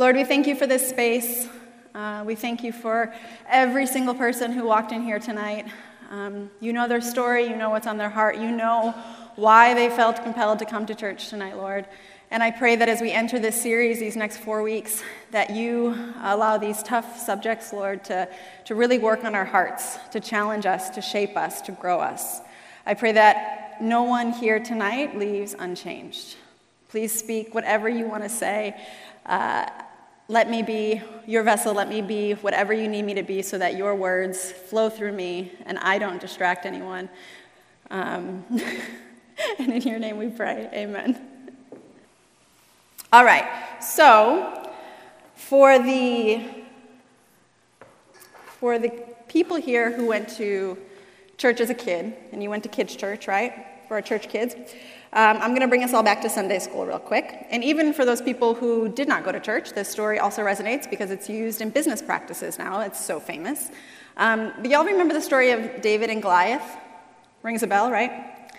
Lord, we thank you for this space. Uh, we thank you for every single person who walked in here tonight. Um, you know their story, you know what's on their heart, you know why they felt compelled to come to church tonight, Lord. And I pray that as we enter this series, these next four weeks, that you allow these tough subjects, Lord, to, to really work on our hearts, to challenge us, to shape us, to grow us. I pray that no one here tonight leaves unchanged. Please speak whatever you want to say. Uh, let me be your vessel. Let me be whatever you need me to be so that your words flow through me and I don't distract anyone. Um, and in your name we pray. Amen. All right, so for the for the people here who went to church as a kid, and you went to kids' church, right? For our church kids, um, I'm going to bring us all back to Sunday school real quick. And even for those people who did not go to church, this story also resonates because it's used in business practices now. It's so famous. Um, but y'all remember the story of David and Goliath? Rings a bell, right?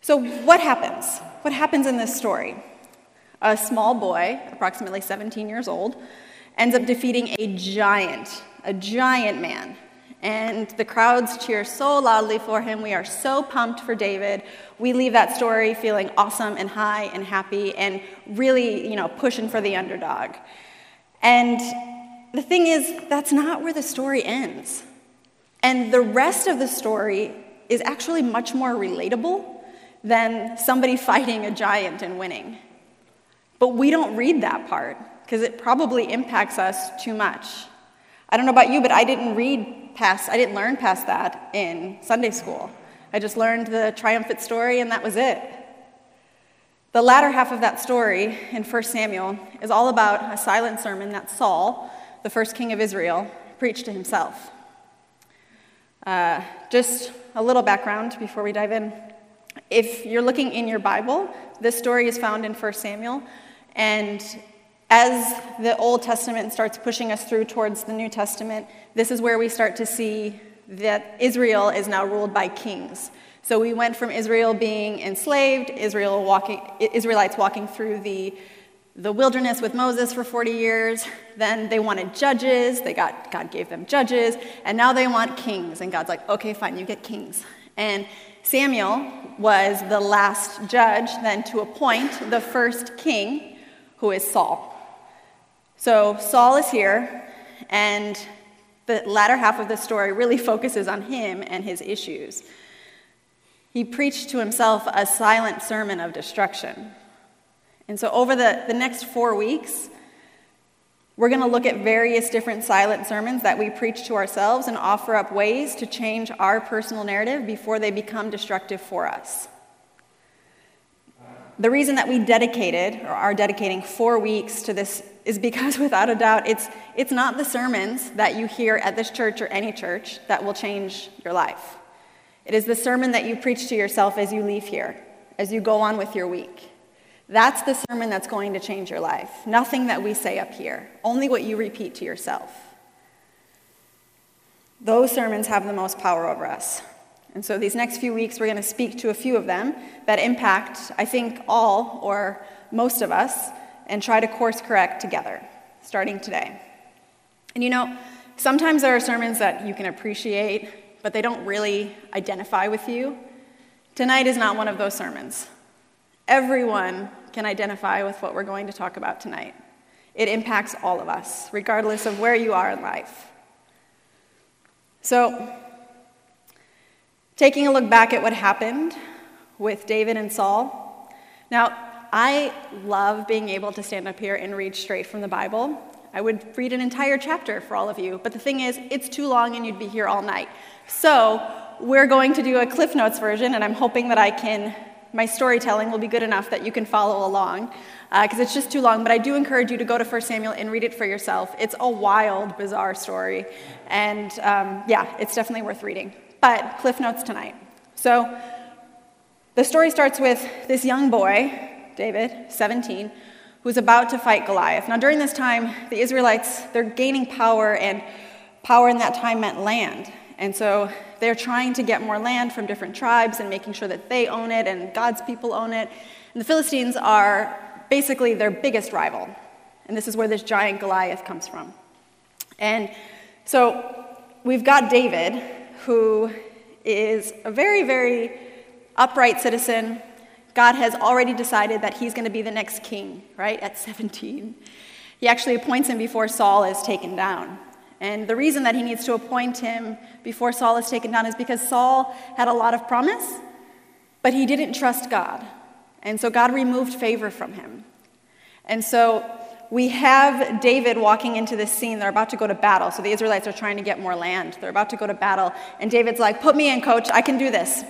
So, what happens? What happens in this story? a small boy, approximately 17 years old, ends up defeating a giant, a giant man. And the crowds cheer so loudly for him. We are so pumped for David. We leave that story feeling awesome and high and happy and really, you know, pushing for the underdog. And the thing is, that's not where the story ends. And the rest of the story is actually much more relatable than somebody fighting a giant and winning. But we don't read that part because it probably impacts us too much. I don't know about you, but I didn't read past, I didn't learn past that in Sunday school. I just learned the triumphant story and that was it. The latter half of that story in 1 Samuel is all about a silent sermon that Saul, the first king of Israel, preached to himself. Uh, just a little background before we dive in. If you're looking in your Bible, this story is found in 1 Samuel. And as the Old Testament starts pushing us through towards the New Testament, this is where we start to see that Israel is now ruled by kings. So we went from Israel being enslaved, Israel walking, Israelites walking through the, the wilderness with Moses for 40 years. Then they wanted judges. They got, God gave them judges. And now they want kings. And God's like, okay, fine, you get kings. And Samuel was the last judge then to appoint the first king who is Saul. So Saul is here, and the latter half of the story really focuses on him and his issues. He preached to himself a silent sermon of destruction. And so, over the, the next four weeks, we're going to look at various different silent sermons that we preach to ourselves and offer up ways to change our personal narrative before they become destructive for us. The reason that we dedicated or are dedicating four weeks to this is because, without a doubt, it's, it's not the sermons that you hear at this church or any church that will change your life. It is the sermon that you preach to yourself as you leave here, as you go on with your week. That's the sermon that's going to change your life. Nothing that we say up here, only what you repeat to yourself. Those sermons have the most power over us. And so these next few weeks, we're going to speak to a few of them that impact, I think, all or most of us, and try to course correct together, starting today. And you know, sometimes there are sermons that you can appreciate, but they don't really identify with you. Tonight is not one of those sermons. Everyone can identify with what we're going to talk about tonight. It impacts all of us, regardless of where you are in life. So, Taking a look back at what happened with David and Saul. Now, I love being able to stand up here and read straight from the Bible. I would read an entire chapter for all of you, but the thing is, it's too long and you'd be here all night. So, we're going to do a Cliff Notes version, and I'm hoping that I can, my storytelling will be good enough that you can follow along, because uh, it's just too long. But I do encourage you to go to 1 Samuel and read it for yourself. It's a wild, bizarre story, and um, yeah, it's definitely worth reading. But Cliff Notes tonight. So the story starts with this young boy, David, 17, who's about to fight Goliath. Now, during this time, the Israelites, they're gaining power, and power in that time meant land. And so they're trying to get more land from different tribes and making sure that they own it and God's people own it. And the Philistines are basically their biggest rival. And this is where this giant Goliath comes from. And so we've got David, who is a very, very upright citizen. God has already decided that he's going to be the next king, right, at 17. He actually appoints him before Saul is taken down. And the reason that he needs to appoint him before Saul is taken down is because Saul had a lot of promise, but he didn't trust God. And so God removed favor from him. And so we have David walking into this scene. They're about to go to battle. So the Israelites are trying to get more land. They're about to go to battle. And David's like, Put me in, coach. I can do this.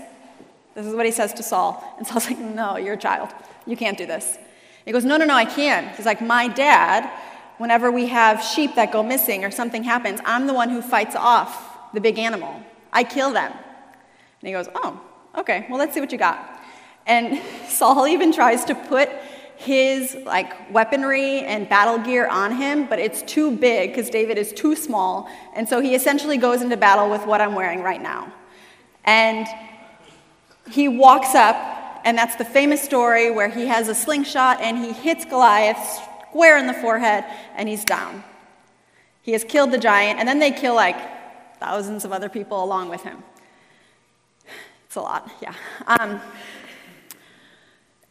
This is what he says to Saul. And Saul's like, No, you're a child. You can't do this. He goes, No, no, no, I can. He's like, My dad, whenever we have sheep that go missing or something happens, I'm the one who fights off the big animal. I kill them. And he goes, Oh, okay, well, let's see what you got. And Saul even tries to put his like weaponry and battle gear on him, but it's too big because David is too small. And so he essentially goes into battle with what I'm wearing right now. And he walks up, and that's the famous story where he has a slingshot and he hits Goliath square in the forehead and he's down. He has killed the giant, and then they kill like thousands of other people along with him. It's a lot, yeah. Um,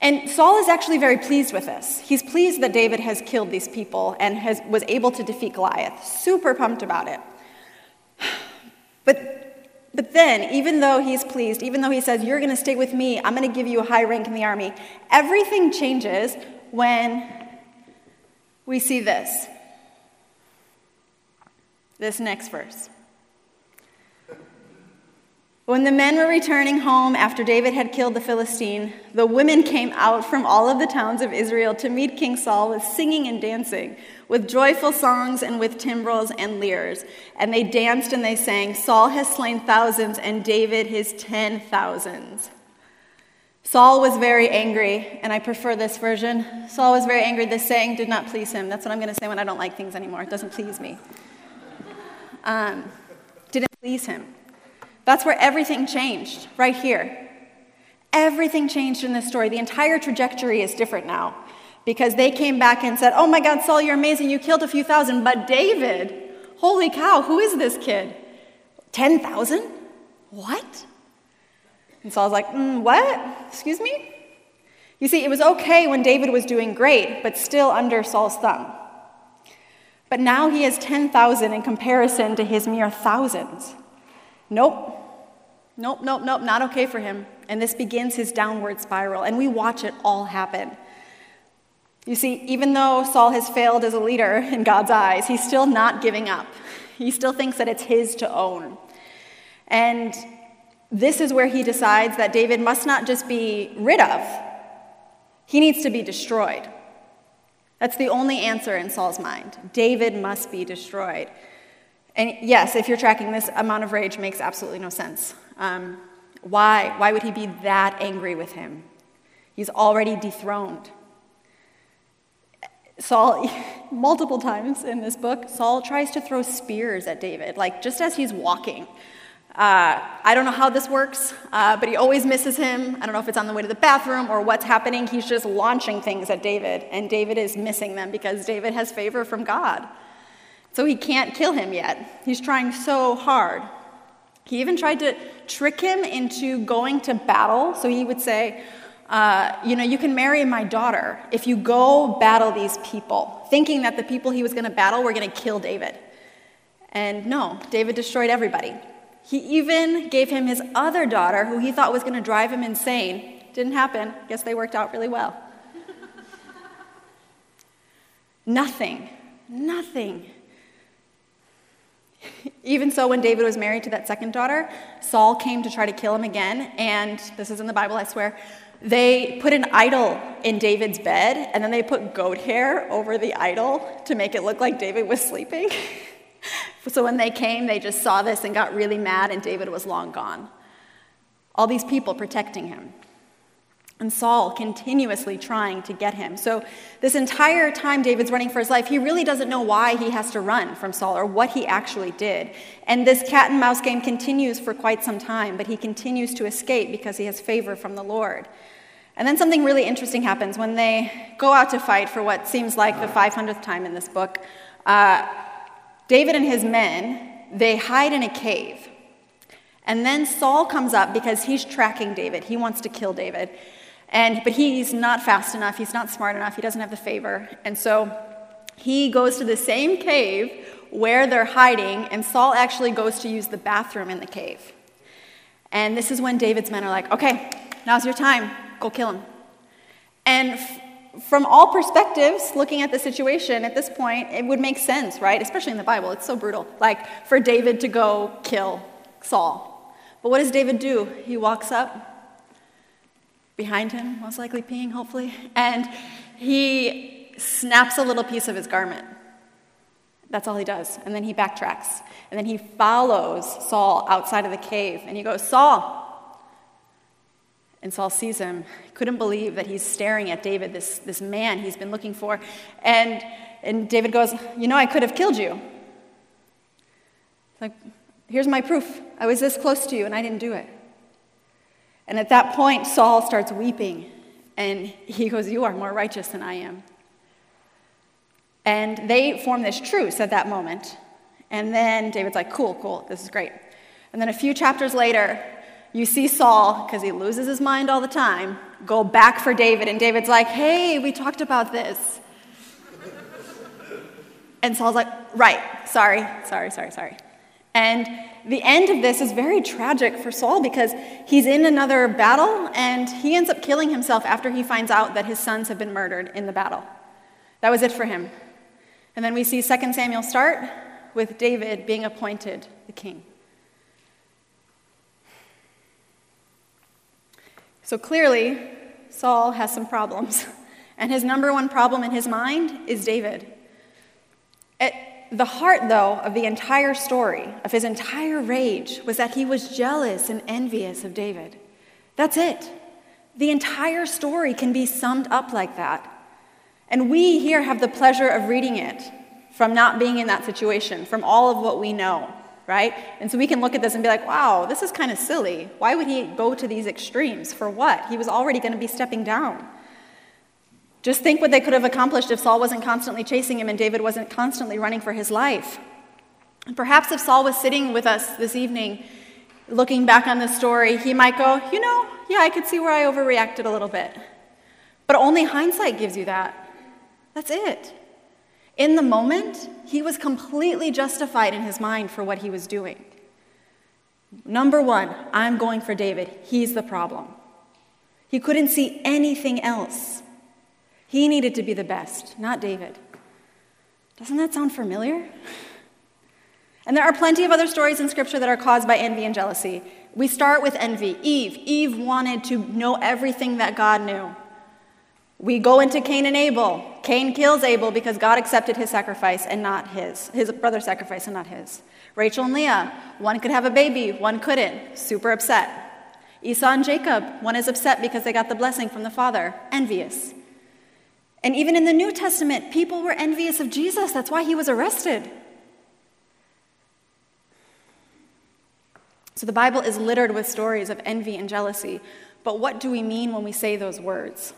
and Saul is actually very pleased with this. He's pleased that David has killed these people and has, was able to defeat Goliath. Super pumped about it. But, but then, even though he's pleased, even though he says, You're going to stay with me, I'm going to give you a high rank in the army, everything changes when we see this. This next verse. When the men were returning home after David had killed the Philistine, the women came out from all of the towns of Israel to meet King Saul with singing and dancing, with joyful songs and with timbrels and lyres. And they danced and they sang, Saul has slain thousands and David his ten thousands. Saul was very angry, and I prefer this version. Saul was very angry. This saying did not please him. That's what I'm going to say when I don't like things anymore. It doesn't please me. Um, didn't please him. That's where everything changed, right here. Everything changed in this story. The entire trajectory is different now because they came back and said, Oh my God, Saul, you're amazing. You killed a few thousand. But David, holy cow, who is this kid? 10,000? What? And Saul's like, mm, What? Excuse me? You see, it was okay when David was doing great, but still under Saul's thumb. But now he has 10,000 in comparison to his mere thousands. Nope. Nope, nope, nope, not okay for him. And this begins his downward spiral, and we watch it all happen. You see, even though Saul has failed as a leader in God's eyes, he's still not giving up. He still thinks that it's his to own. And this is where he decides that David must not just be rid of, he needs to be destroyed. That's the only answer in Saul's mind. David must be destroyed. And yes, if you're tracking this amount of rage makes absolutely no sense. Um, why? Why would he be that angry with him? He's already dethroned. Saul, multiple times in this book, Saul tries to throw spears at David, like just as he's walking. Uh, I don't know how this works, uh, but he always misses him. I don't know if it's on the way to the bathroom or what's happening. He's just launching things at David, and David is missing them because David has favor from God. So he can't kill him yet. He's trying so hard. He even tried to trick him into going to battle. So he would say, uh, You know, you can marry my daughter if you go battle these people, thinking that the people he was going to battle were going to kill David. And no, David destroyed everybody. He even gave him his other daughter, who he thought was going to drive him insane. Didn't happen. Guess they worked out really well. nothing, nothing even so, when David was married to that second daughter, Saul came to try to kill him again. And this is in the Bible, I swear. They put an idol in David's bed, and then they put goat hair over the idol to make it look like David was sleeping. so when they came, they just saw this and got really mad, and David was long gone. All these people protecting him and Saul continuously trying to get him. So, this entire time David's running for his life, he really doesn't know why he has to run from Saul or what he actually did. And this cat and mouse game continues for quite some time, but he continues to escape because he has favor from the Lord. And then something really interesting happens when they go out to fight for what seems like the 500th time in this book. Uh, David and his men, they hide in a cave. And then Saul comes up because he's tracking David. He wants to kill David. And, but he's not fast enough, he's not smart enough, he doesn't have the favor. And so he goes to the same cave where they're hiding, and Saul actually goes to use the bathroom in the cave. And this is when David's men are like, okay, now's your time, go kill him. And f- from all perspectives, looking at the situation at this point, it would make sense, right? Especially in the Bible, it's so brutal. Like for David to go kill Saul. But what does David do? He walks up, behind him, most likely peeing, hopefully, and he snaps a little piece of his garment. That's all he does. And then he backtracks. And then he follows Saul outside of the cave. And he goes, Saul. And Saul sees him. Couldn't believe that he's staring at David, this, this man he's been looking for. And, and David goes, You know, I could have killed you. Like, here's my proof. I was this close to you and I didn't do it. And at that point, Saul starts weeping, and he goes, You are more righteous than I am. And they form this truce at that moment. And then David's like, Cool, cool, this is great. And then a few chapters later, you see Saul, because he loses his mind all the time, go back for David. And David's like, Hey, we talked about this. and Saul's like, Right, sorry, sorry, sorry, sorry. And the end of this is very tragic for Saul because he's in another battle and he ends up killing himself after he finds out that his sons have been murdered in the battle. That was it for him. And then we see 2 Samuel start with David being appointed the king. So clearly, Saul has some problems. And his number one problem in his mind is David. The heart, though, of the entire story, of his entire rage, was that he was jealous and envious of David. That's it. The entire story can be summed up like that. And we here have the pleasure of reading it from not being in that situation, from all of what we know, right? And so we can look at this and be like, wow, this is kind of silly. Why would he go to these extremes? For what? He was already going to be stepping down. Just think what they could have accomplished if Saul wasn't constantly chasing him and David wasn't constantly running for his life. And perhaps if Saul was sitting with us this evening, looking back on this story, he might go, You know, yeah, I could see where I overreacted a little bit. But only hindsight gives you that. That's it. In the moment, he was completely justified in his mind for what he was doing. Number one, I'm going for David. He's the problem. He couldn't see anything else. He needed to be the best, not David. Doesn't that sound familiar? And there are plenty of other stories in Scripture that are caused by envy and jealousy. We start with envy. Eve. Eve wanted to know everything that God knew. We go into Cain and Abel. Cain kills Abel because God accepted his sacrifice and not his, his brother's sacrifice and not his. Rachel and Leah. One could have a baby, one couldn't. Super upset. Esau and Jacob. One is upset because they got the blessing from the father. Envious. And even in the New Testament, people were envious of Jesus. That's why he was arrested. So the Bible is littered with stories of envy and jealousy. But what do we mean when we say those words?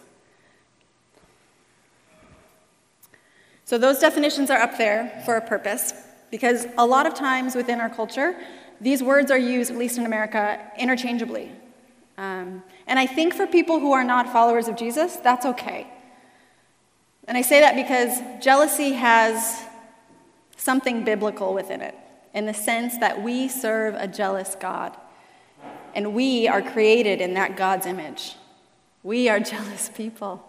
So those definitions are up there for a purpose because a lot of times within our culture, these words are used, at least in America, interchangeably. Um, and I think for people who are not followers of Jesus, that's okay. And I say that because jealousy has something biblical within it, in the sense that we serve a jealous God. And we are created in that God's image. We are jealous people.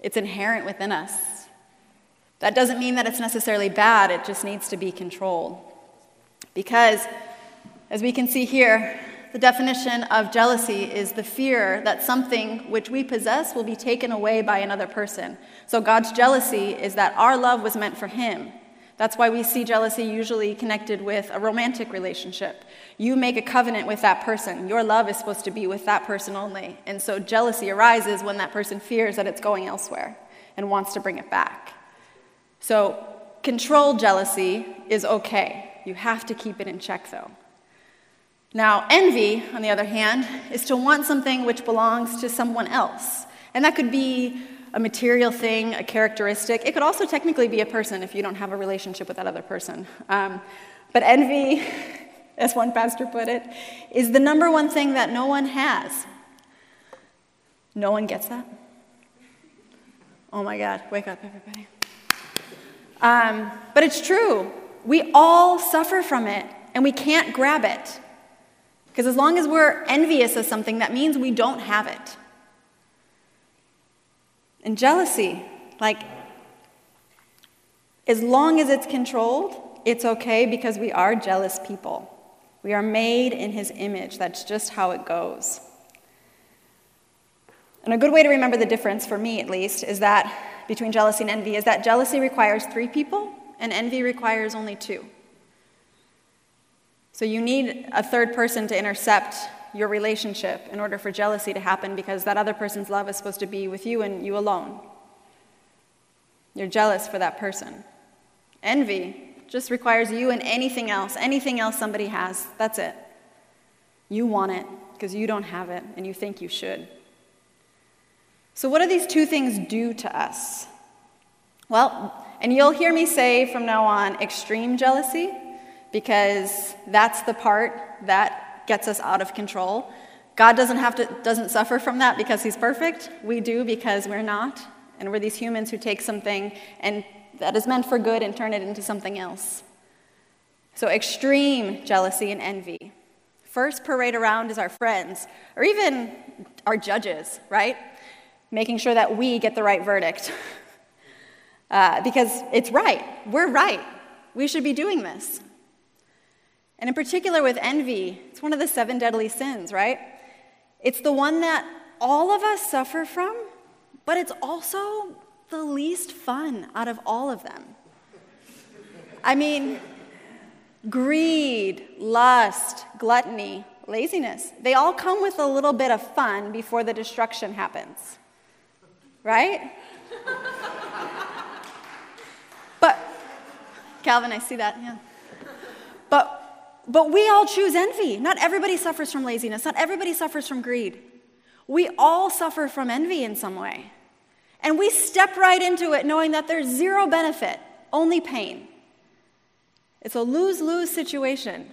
It's inherent within us. That doesn't mean that it's necessarily bad, it just needs to be controlled. Because, as we can see here, the definition of jealousy is the fear that something which we possess will be taken away by another person. So God's jealousy is that our love was meant for Him. That's why we see jealousy usually connected with a romantic relationship. You make a covenant with that person. Your love is supposed to be with that person only. And so jealousy arises when that person fears that it's going elsewhere and wants to bring it back. So controlled jealousy is okay. You have to keep it in check, though. Now, envy, on the other hand, is to want something which belongs to someone else. And that could be a material thing, a characteristic. It could also technically be a person if you don't have a relationship with that other person. Um, but envy, as one pastor put it, is the number one thing that no one has. No one gets that? Oh my God, wake up, everybody. Um, but it's true. We all suffer from it, and we can't grab it. Because as long as we're envious of something, that means we don't have it. And jealousy, like, as long as it's controlled, it's okay because we are jealous people. We are made in his image. That's just how it goes. And a good way to remember the difference, for me at least, is that between jealousy and envy, is that jealousy requires three people and envy requires only two. So you need a third person to intercept your relationship in order for jealousy to happen because that other person's love is supposed to be with you and you alone. You're jealous for that person. Envy just requires you and anything else, anything else somebody has. That's it. You want it because you don't have it and you think you should. So, what do these two things do to us? Well, and you'll hear me say from now on extreme jealousy because that's the part that gets us out of control. God doesn't have to doesn't suffer from that because he's perfect. We do because we're not. And we're these humans who take something and that is meant for good and turn it into something else. So extreme jealousy and envy. First parade around is our friends or even our judges, right? Making sure that we get the right verdict. Uh, because it's right. We're right. We should be doing this. And in particular with envy, it's one of the seven deadly sins, right? It's the one that all of us suffer from, but it's also the least fun out of all of them. I mean, greed, lust, gluttony, laziness, they all come with a little bit of fun before the destruction happens. Right? but, Calvin, I see that, yeah. But but we all choose envy. Not everybody suffers from laziness, not everybody suffers from greed. We all suffer from envy in some way. And we step right into it knowing that there's zero benefit, only pain. It's a lose lose situation.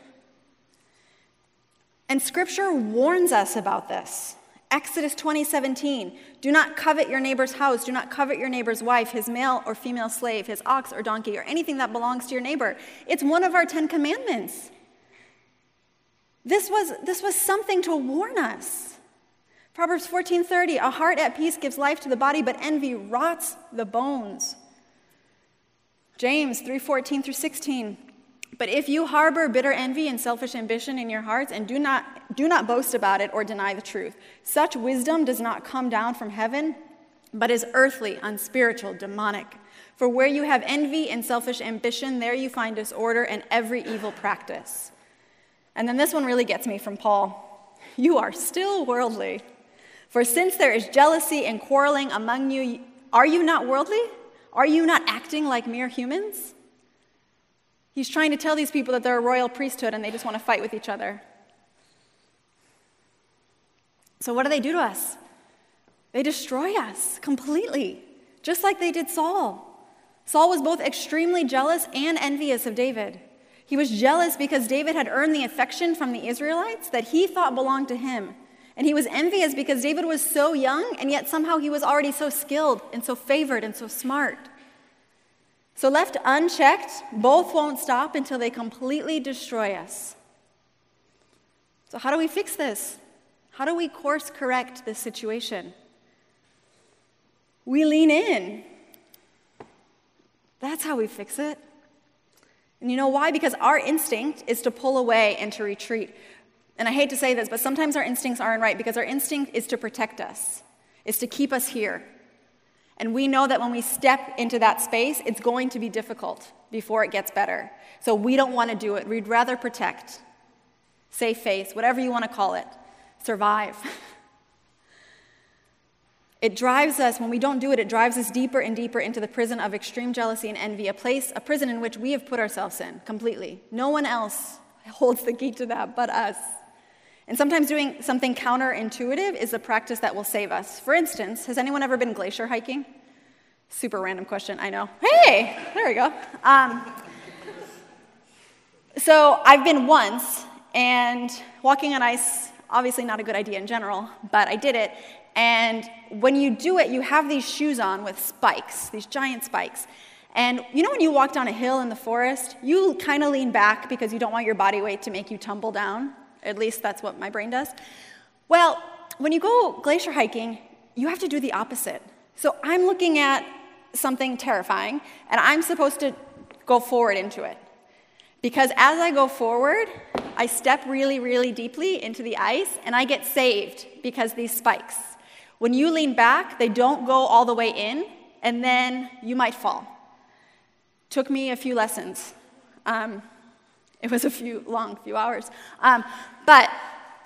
And scripture warns us about this. Exodus 20, 17. Do not covet your neighbor's house. Do not covet your neighbor's wife, his male or female slave, his ox or donkey, or anything that belongs to your neighbor. It's one of our Ten Commandments. This was, this was something to warn us. Proverbs 14:30, a heart at peace gives life to the body, but envy rots the bones. James 3:14 through 16. But if you harbor bitter envy and selfish ambition in your hearts and do not, do not boast about it or deny the truth, such wisdom does not come down from heaven, but is earthly, unspiritual, demonic. For where you have envy and selfish ambition, there you find disorder and every evil practice. And then this one really gets me from Paul You are still worldly. For since there is jealousy and quarreling among you, are you not worldly? Are you not acting like mere humans? He's trying to tell these people that they're a royal priesthood and they just want to fight with each other. So, what do they do to us? They destroy us completely, just like they did Saul. Saul was both extremely jealous and envious of David. He was jealous because David had earned the affection from the Israelites that he thought belonged to him. And he was envious because David was so young, and yet somehow he was already so skilled and so favored and so smart. So, left unchecked, both won't stop until they completely destroy us. So, how do we fix this? How do we course correct this situation? We lean in. That's how we fix it. And you know why? Because our instinct is to pull away and to retreat. And I hate to say this, but sometimes our instincts aren't right because our instinct is to protect us, is to keep us here. And we know that when we step into that space, it's going to be difficult before it gets better. So we don't want to do it. We'd rather protect, save face, whatever you want to call it, survive. It drives us, when we don't do it, it drives us deeper and deeper into the prison of extreme jealousy and envy, a place, a prison in which we have put ourselves in completely. No one else holds the key to that but us. And sometimes doing something counterintuitive is a practice that will save us. For instance, has anyone ever been glacier hiking? Super random question, I know. Hey, there we go. Um, so I've been once, and walking on ice, obviously not a good idea in general, but I did it. And when you do it, you have these shoes on with spikes, these giant spikes. And you know when you walk down a hill in the forest, you kind of lean back because you don't want your body weight to make you tumble down. At least that's what my brain does. Well, when you go glacier hiking, you have to do the opposite. So I'm looking at something terrifying, and I'm supposed to go forward into it. Because as I go forward, I step really, really deeply into the ice, and I get saved because these spikes. When you lean back, they don't go all the way in, and then you might fall. Took me a few lessons. Um, it was a few long, few hours. Um, but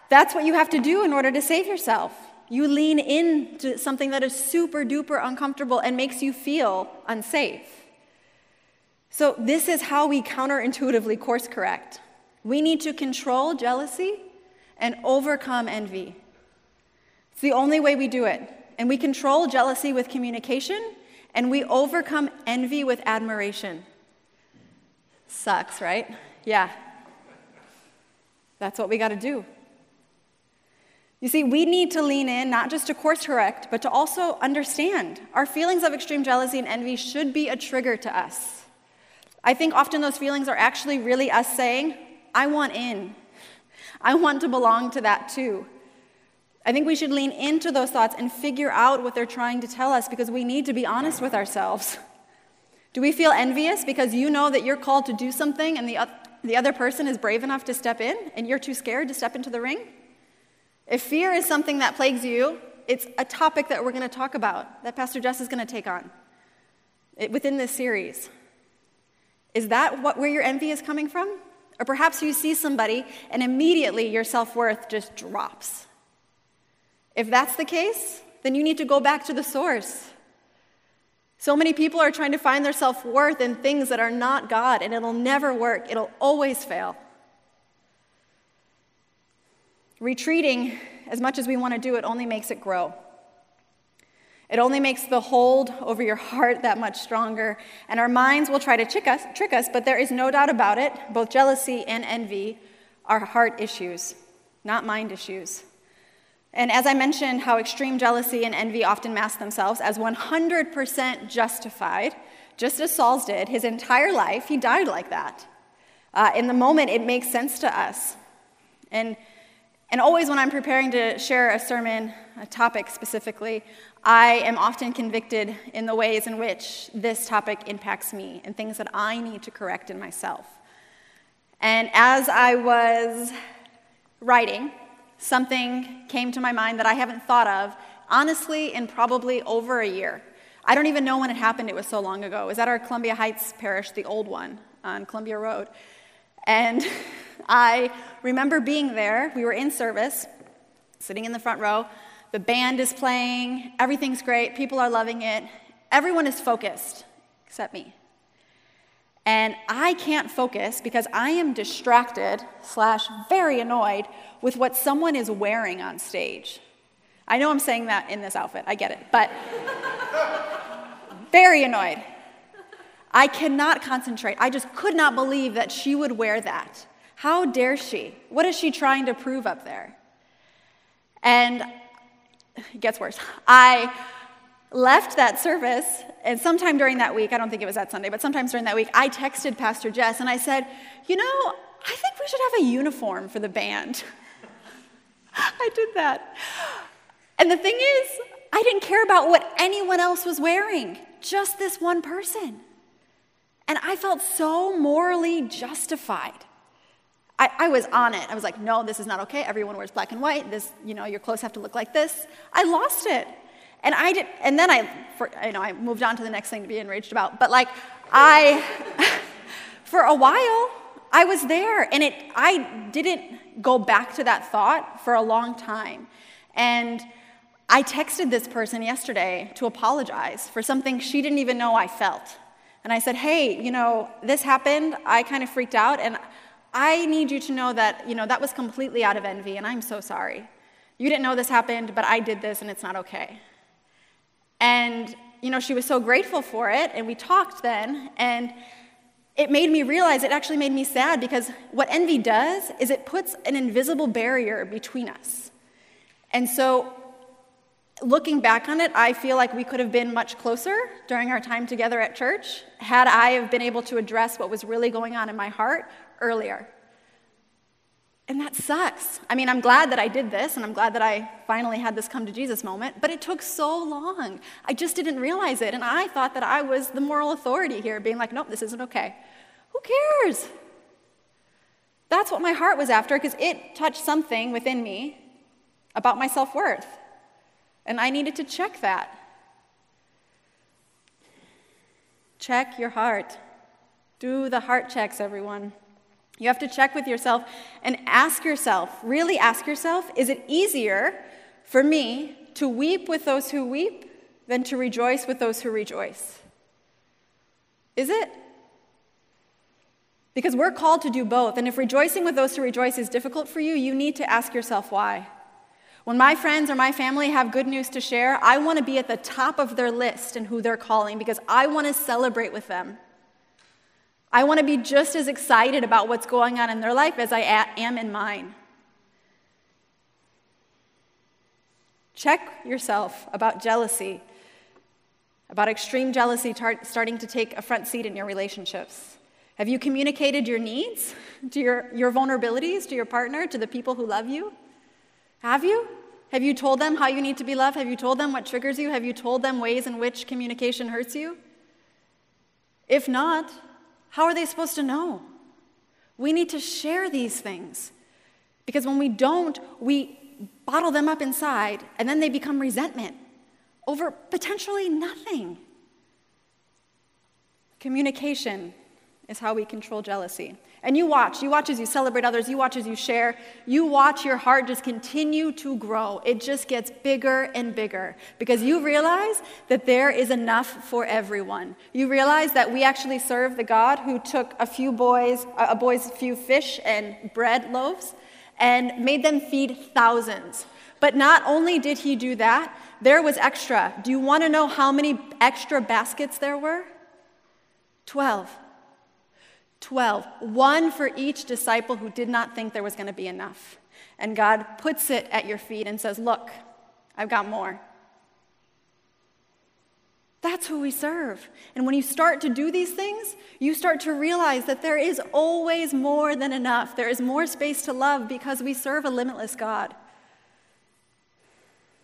that's what you have to do in order to save yourself. You lean into something that is super duper uncomfortable and makes you feel unsafe. So, this is how we counterintuitively course correct. We need to control jealousy and overcome envy. It's the only way we do it. And we control jealousy with communication, and we overcome envy with admiration. Sucks, right? Yeah. That's what we got to do. You see, we need to lean in not just to course correct, but to also understand. Our feelings of extreme jealousy and envy should be a trigger to us. I think often those feelings are actually really us saying, I want in. I want to belong to that too. I think we should lean into those thoughts and figure out what they're trying to tell us because we need to be honest with ourselves. Do we feel envious because you know that you're called to do something and the, the other person is brave enough to step in and you're too scared to step into the ring? If fear is something that plagues you, it's a topic that we're going to talk about, that Pastor Jess is going to take on eh, within this series. Is that what, where your envy is coming from? Or perhaps you see somebody and immediately your self worth just drops. If that's the case, then you need to go back to the source. So many people are trying to find their self worth in things that are not God, and it'll never work, it'll always fail. Retreating, as much as we want to do it, only makes it grow. It only makes the hold over your heart that much stronger. And our minds will try to trick us, trick us, but there is no doubt about it. Both jealousy and envy are heart issues, not mind issues. And as I mentioned, how extreme jealousy and envy often mask themselves as 100% justified, just as Saul's did his entire life, he died like that. Uh, in the moment, it makes sense to us. And and always, when I'm preparing to share a sermon, a topic specifically, I am often convicted in the ways in which this topic impacts me and things that I need to correct in myself. And as I was writing, something came to my mind that I haven't thought of, honestly, in probably over a year. I don't even know when it happened, it was so long ago. It was at our Columbia Heights parish, the old one on Columbia Road. And I remember being there. We were in service, sitting in the front row. The band is playing, everything's great, people are loving it. Everyone is focused, except me. And I can't focus because I am distracted slash very annoyed with what someone is wearing on stage. I know I'm saying that in this outfit, I get it, but very annoyed. I cannot concentrate. I just could not believe that she would wear that. How dare she? What is she trying to prove up there? And it gets worse. I left that service, and sometime during that week, I don't think it was that Sunday, but sometimes during that week, I texted Pastor Jess and I said, You know, I think we should have a uniform for the band. I did that. And the thing is, I didn't care about what anyone else was wearing, just this one person. And I felt so morally justified. I, I, was on it. I was like, no, this is not okay. Everyone wears black and white. This, you know, your clothes have to look like this. I lost it. And I did, and then I, for, you know, I moved on to the next thing to be enraged about. But like, I, for a while, I was there, and it, I didn't go back to that thought for a long time. And I texted this person yesterday to apologize for something she didn't even know I felt. And I said, hey, you know, this happened. I kind of freaked out, and I need you to know that, you know, that was completely out of envy, and I'm so sorry. You didn't know this happened, but I did this, and it's not okay. And, you know, she was so grateful for it, and we talked then, and it made me realize it actually made me sad because what envy does is it puts an invisible barrier between us. And so, looking back on it, I feel like we could have been much closer during our time together at church had I have been able to address what was really going on in my heart earlier. And that sucks. I mean, I'm glad that I did this, and I'm glad that I finally had this come to Jesus moment, but it took so long. I just didn't realize it, and I thought that I was the moral authority here, being like, nope, this isn't okay. Who cares? That's what my heart was after, because it touched something within me about my self worth. And I needed to check that. Check your heart. Do the heart checks, everyone. You have to check with yourself and ask yourself, really ask yourself, is it easier for me to weep with those who weep than to rejoice with those who rejoice? Is it? Because we're called to do both. And if rejoicing with those who rejoice is difficult for you, you need to ask yourself why. When my friends or my family have good news to share, I want to be at the top of their list and who they're calling because I want to celebrate with them. I want to be just as excited about what's going on in their life as I am in mine. Check yourself about jealousy, about extreme jealousy tar- starting to take a front seat in your relationships. Have you communicated your needs, to your, your vulnerabilities to your partner, to the people who love you? Have you? Have you told them how you need to be loved? Have you told them what triggers you? Have you told them ways in which communication hurts you? If not, how are they supposed to know? We need to share these things because when we don't, we bottle them up inside and then they become resentment over potentially nothing. Communication is how we control jealousy. And you watch, you watch as you celebrate others, you watch as you share, you watch your heart just continue to grow. It just gets bigger and bigger because you realize that there is enough for everyone. You realize that we actually serve the God who took a few boys, a boy's few fish and bread loaves and made them feed thousands. But not only did he do that, there was extra. Do you want to know how many extra baskets there were? Twelve. 12, one for each disciple who did not think there was going to be enough. And God puts it at your feet and says, Look, I've got more. That's who we serve. And when you start to do these things, you start to realize that there is always more than enough. There is more space to love because we serve a limitless God.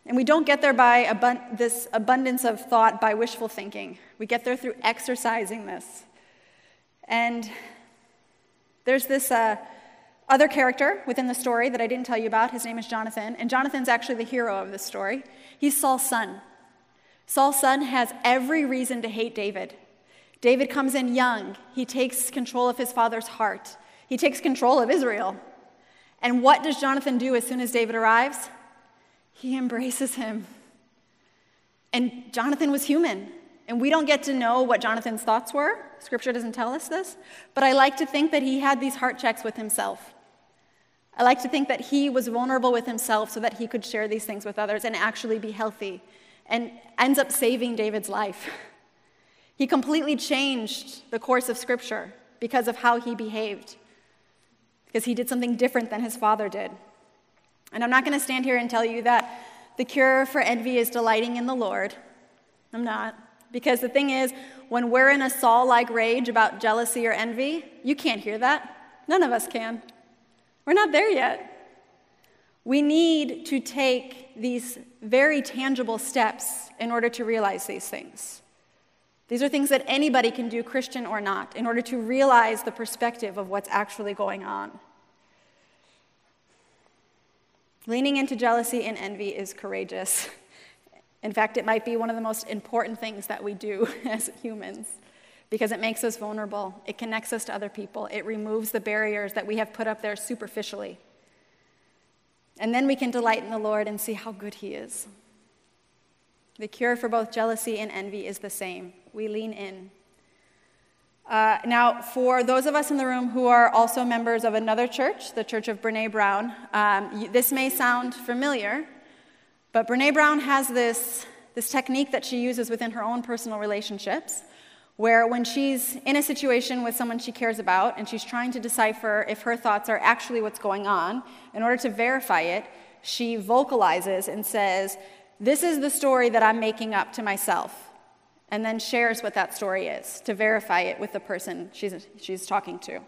And we don't get there by abun- this abundance of thought by wishful thinking. We get there through exercising this. And there's this uh, other character within the story that I didn't tell you about. His name is Jonathan. And Jonathan's actually the hero of this story. He's Saul's son. Saul's son has every reason to hate David. David comes in young, he takes control of his father's heart, he takes control of Israel. And what does Jonathan do as soon as David arrives? He embraces him. And Jonathan was human. And we don't get to know what Jonathan's thoughts were. Scripture doesn't tell us this. But I like to think that he had these heart checks with himself. I like to think that he was vulnerable with himself so that he could share these things with others and actually be healthy and ends up saving David's life. He completely changed the course of Scripture because of how he behaved, because he did something different than his father did. And I'm not going to stand here and tell you that the cure for envy is delighting in the Lord. I'm not. Because the thing is, when we're in a Saul like rage about jealousy or envy, you can't hear that. None of us can. We're not there yet. We need to take these very tangible steps in order to realize these things. These are things that anybody can do, Christian or not, in order to realize the perspective of what's actually going on. Leaning into jealousy and envy is courageous. In fact, it might be one of the most important things that we do as humans because it makes us vulnerable. It connects us to other people. It removes the barriers that we have put up there superficially. And then we can delight in the Lord and see how good He is. The cure for both jealousy and envy is the same we lean in. Uh, now, for those of us in the room who are also members of another church, the Church of Brene Brown, um, this may sound familiar, but Brene Brown has this, this technique that she uses within her own personal relationships, where when she's in a situation with someone she cares about and she's trying to decipher if her thoughts are actually what's going on, in order to verify it, she vocalizes and says, This is the story that I'm making up to myself and then shares what that story is to verify it with the person she's, she's talking to.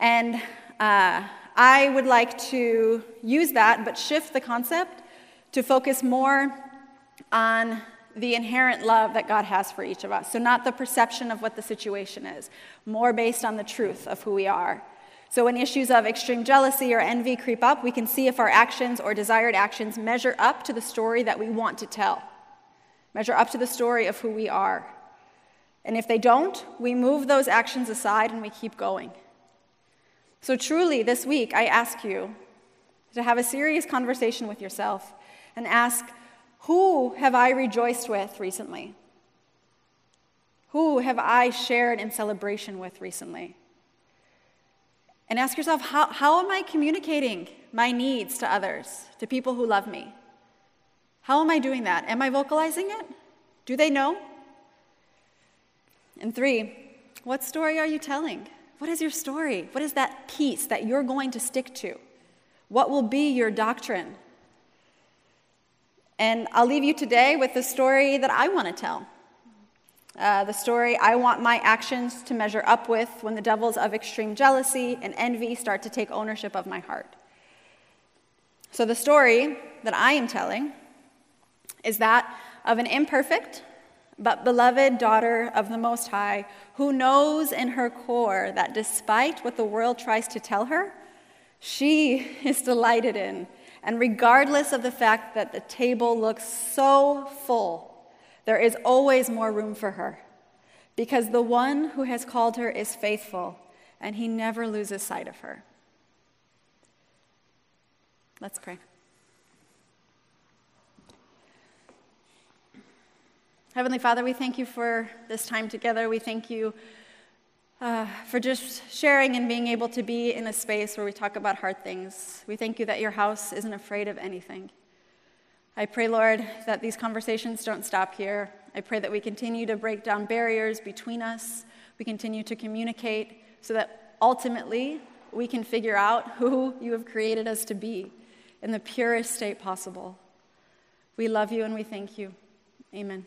And uh, I would like to use that, but shift the concept to focus more on the inherent love that God has for each of us. So, not the perception of what the situation is, more based on the truth of who we are. So, when issues of extreme jealousy or envy creep up, we can see if our actions or desired actions measure up to the story that we want to tell measure up to the story of who we are. And if they don't, we move those actions aside and we keep going. So, truly, this week, I ask you to have a serious conversation with yourself and ask, who have I rejoiced with recently? Who have I shared in celebration with recently? And ask yourself, how, how am I communicating my needs to others, to people who love me? How am I doing that? Am I vocalizing it? Do they know? And three, what story are you telling? What is your story? What is that piece that you're going to stick to? What will be your doctrine? And I'll leave you today with the story that I want to tell. Uh, the story I want my actions to measure up with when the devils of extreme jealousy and envy start to take ownership of my heart. So, the story that I am telling is that of an imperfect but beloved daughter of the Most High who knows in her core that despite what the world tries to tell her, she is delighted in. And regardless of the fact that the table looks so full, there is always more room for her. Because the one who has called her is faithful, and he never loses sight of her. Let's pray. Heavenly Father, we thank you for this time together. We thank you uh, for just sharing and being able to be in a space where we talk about hard things. We thank you that your house isn't afraid of anything. I pray, Lord, that these conversations don't stop here. I pray that we continue to break down barriers between us. We continue to communicate so that ultimately we can figure out who you have created us to be in the purest state possible. We love you and we thank you. Amen.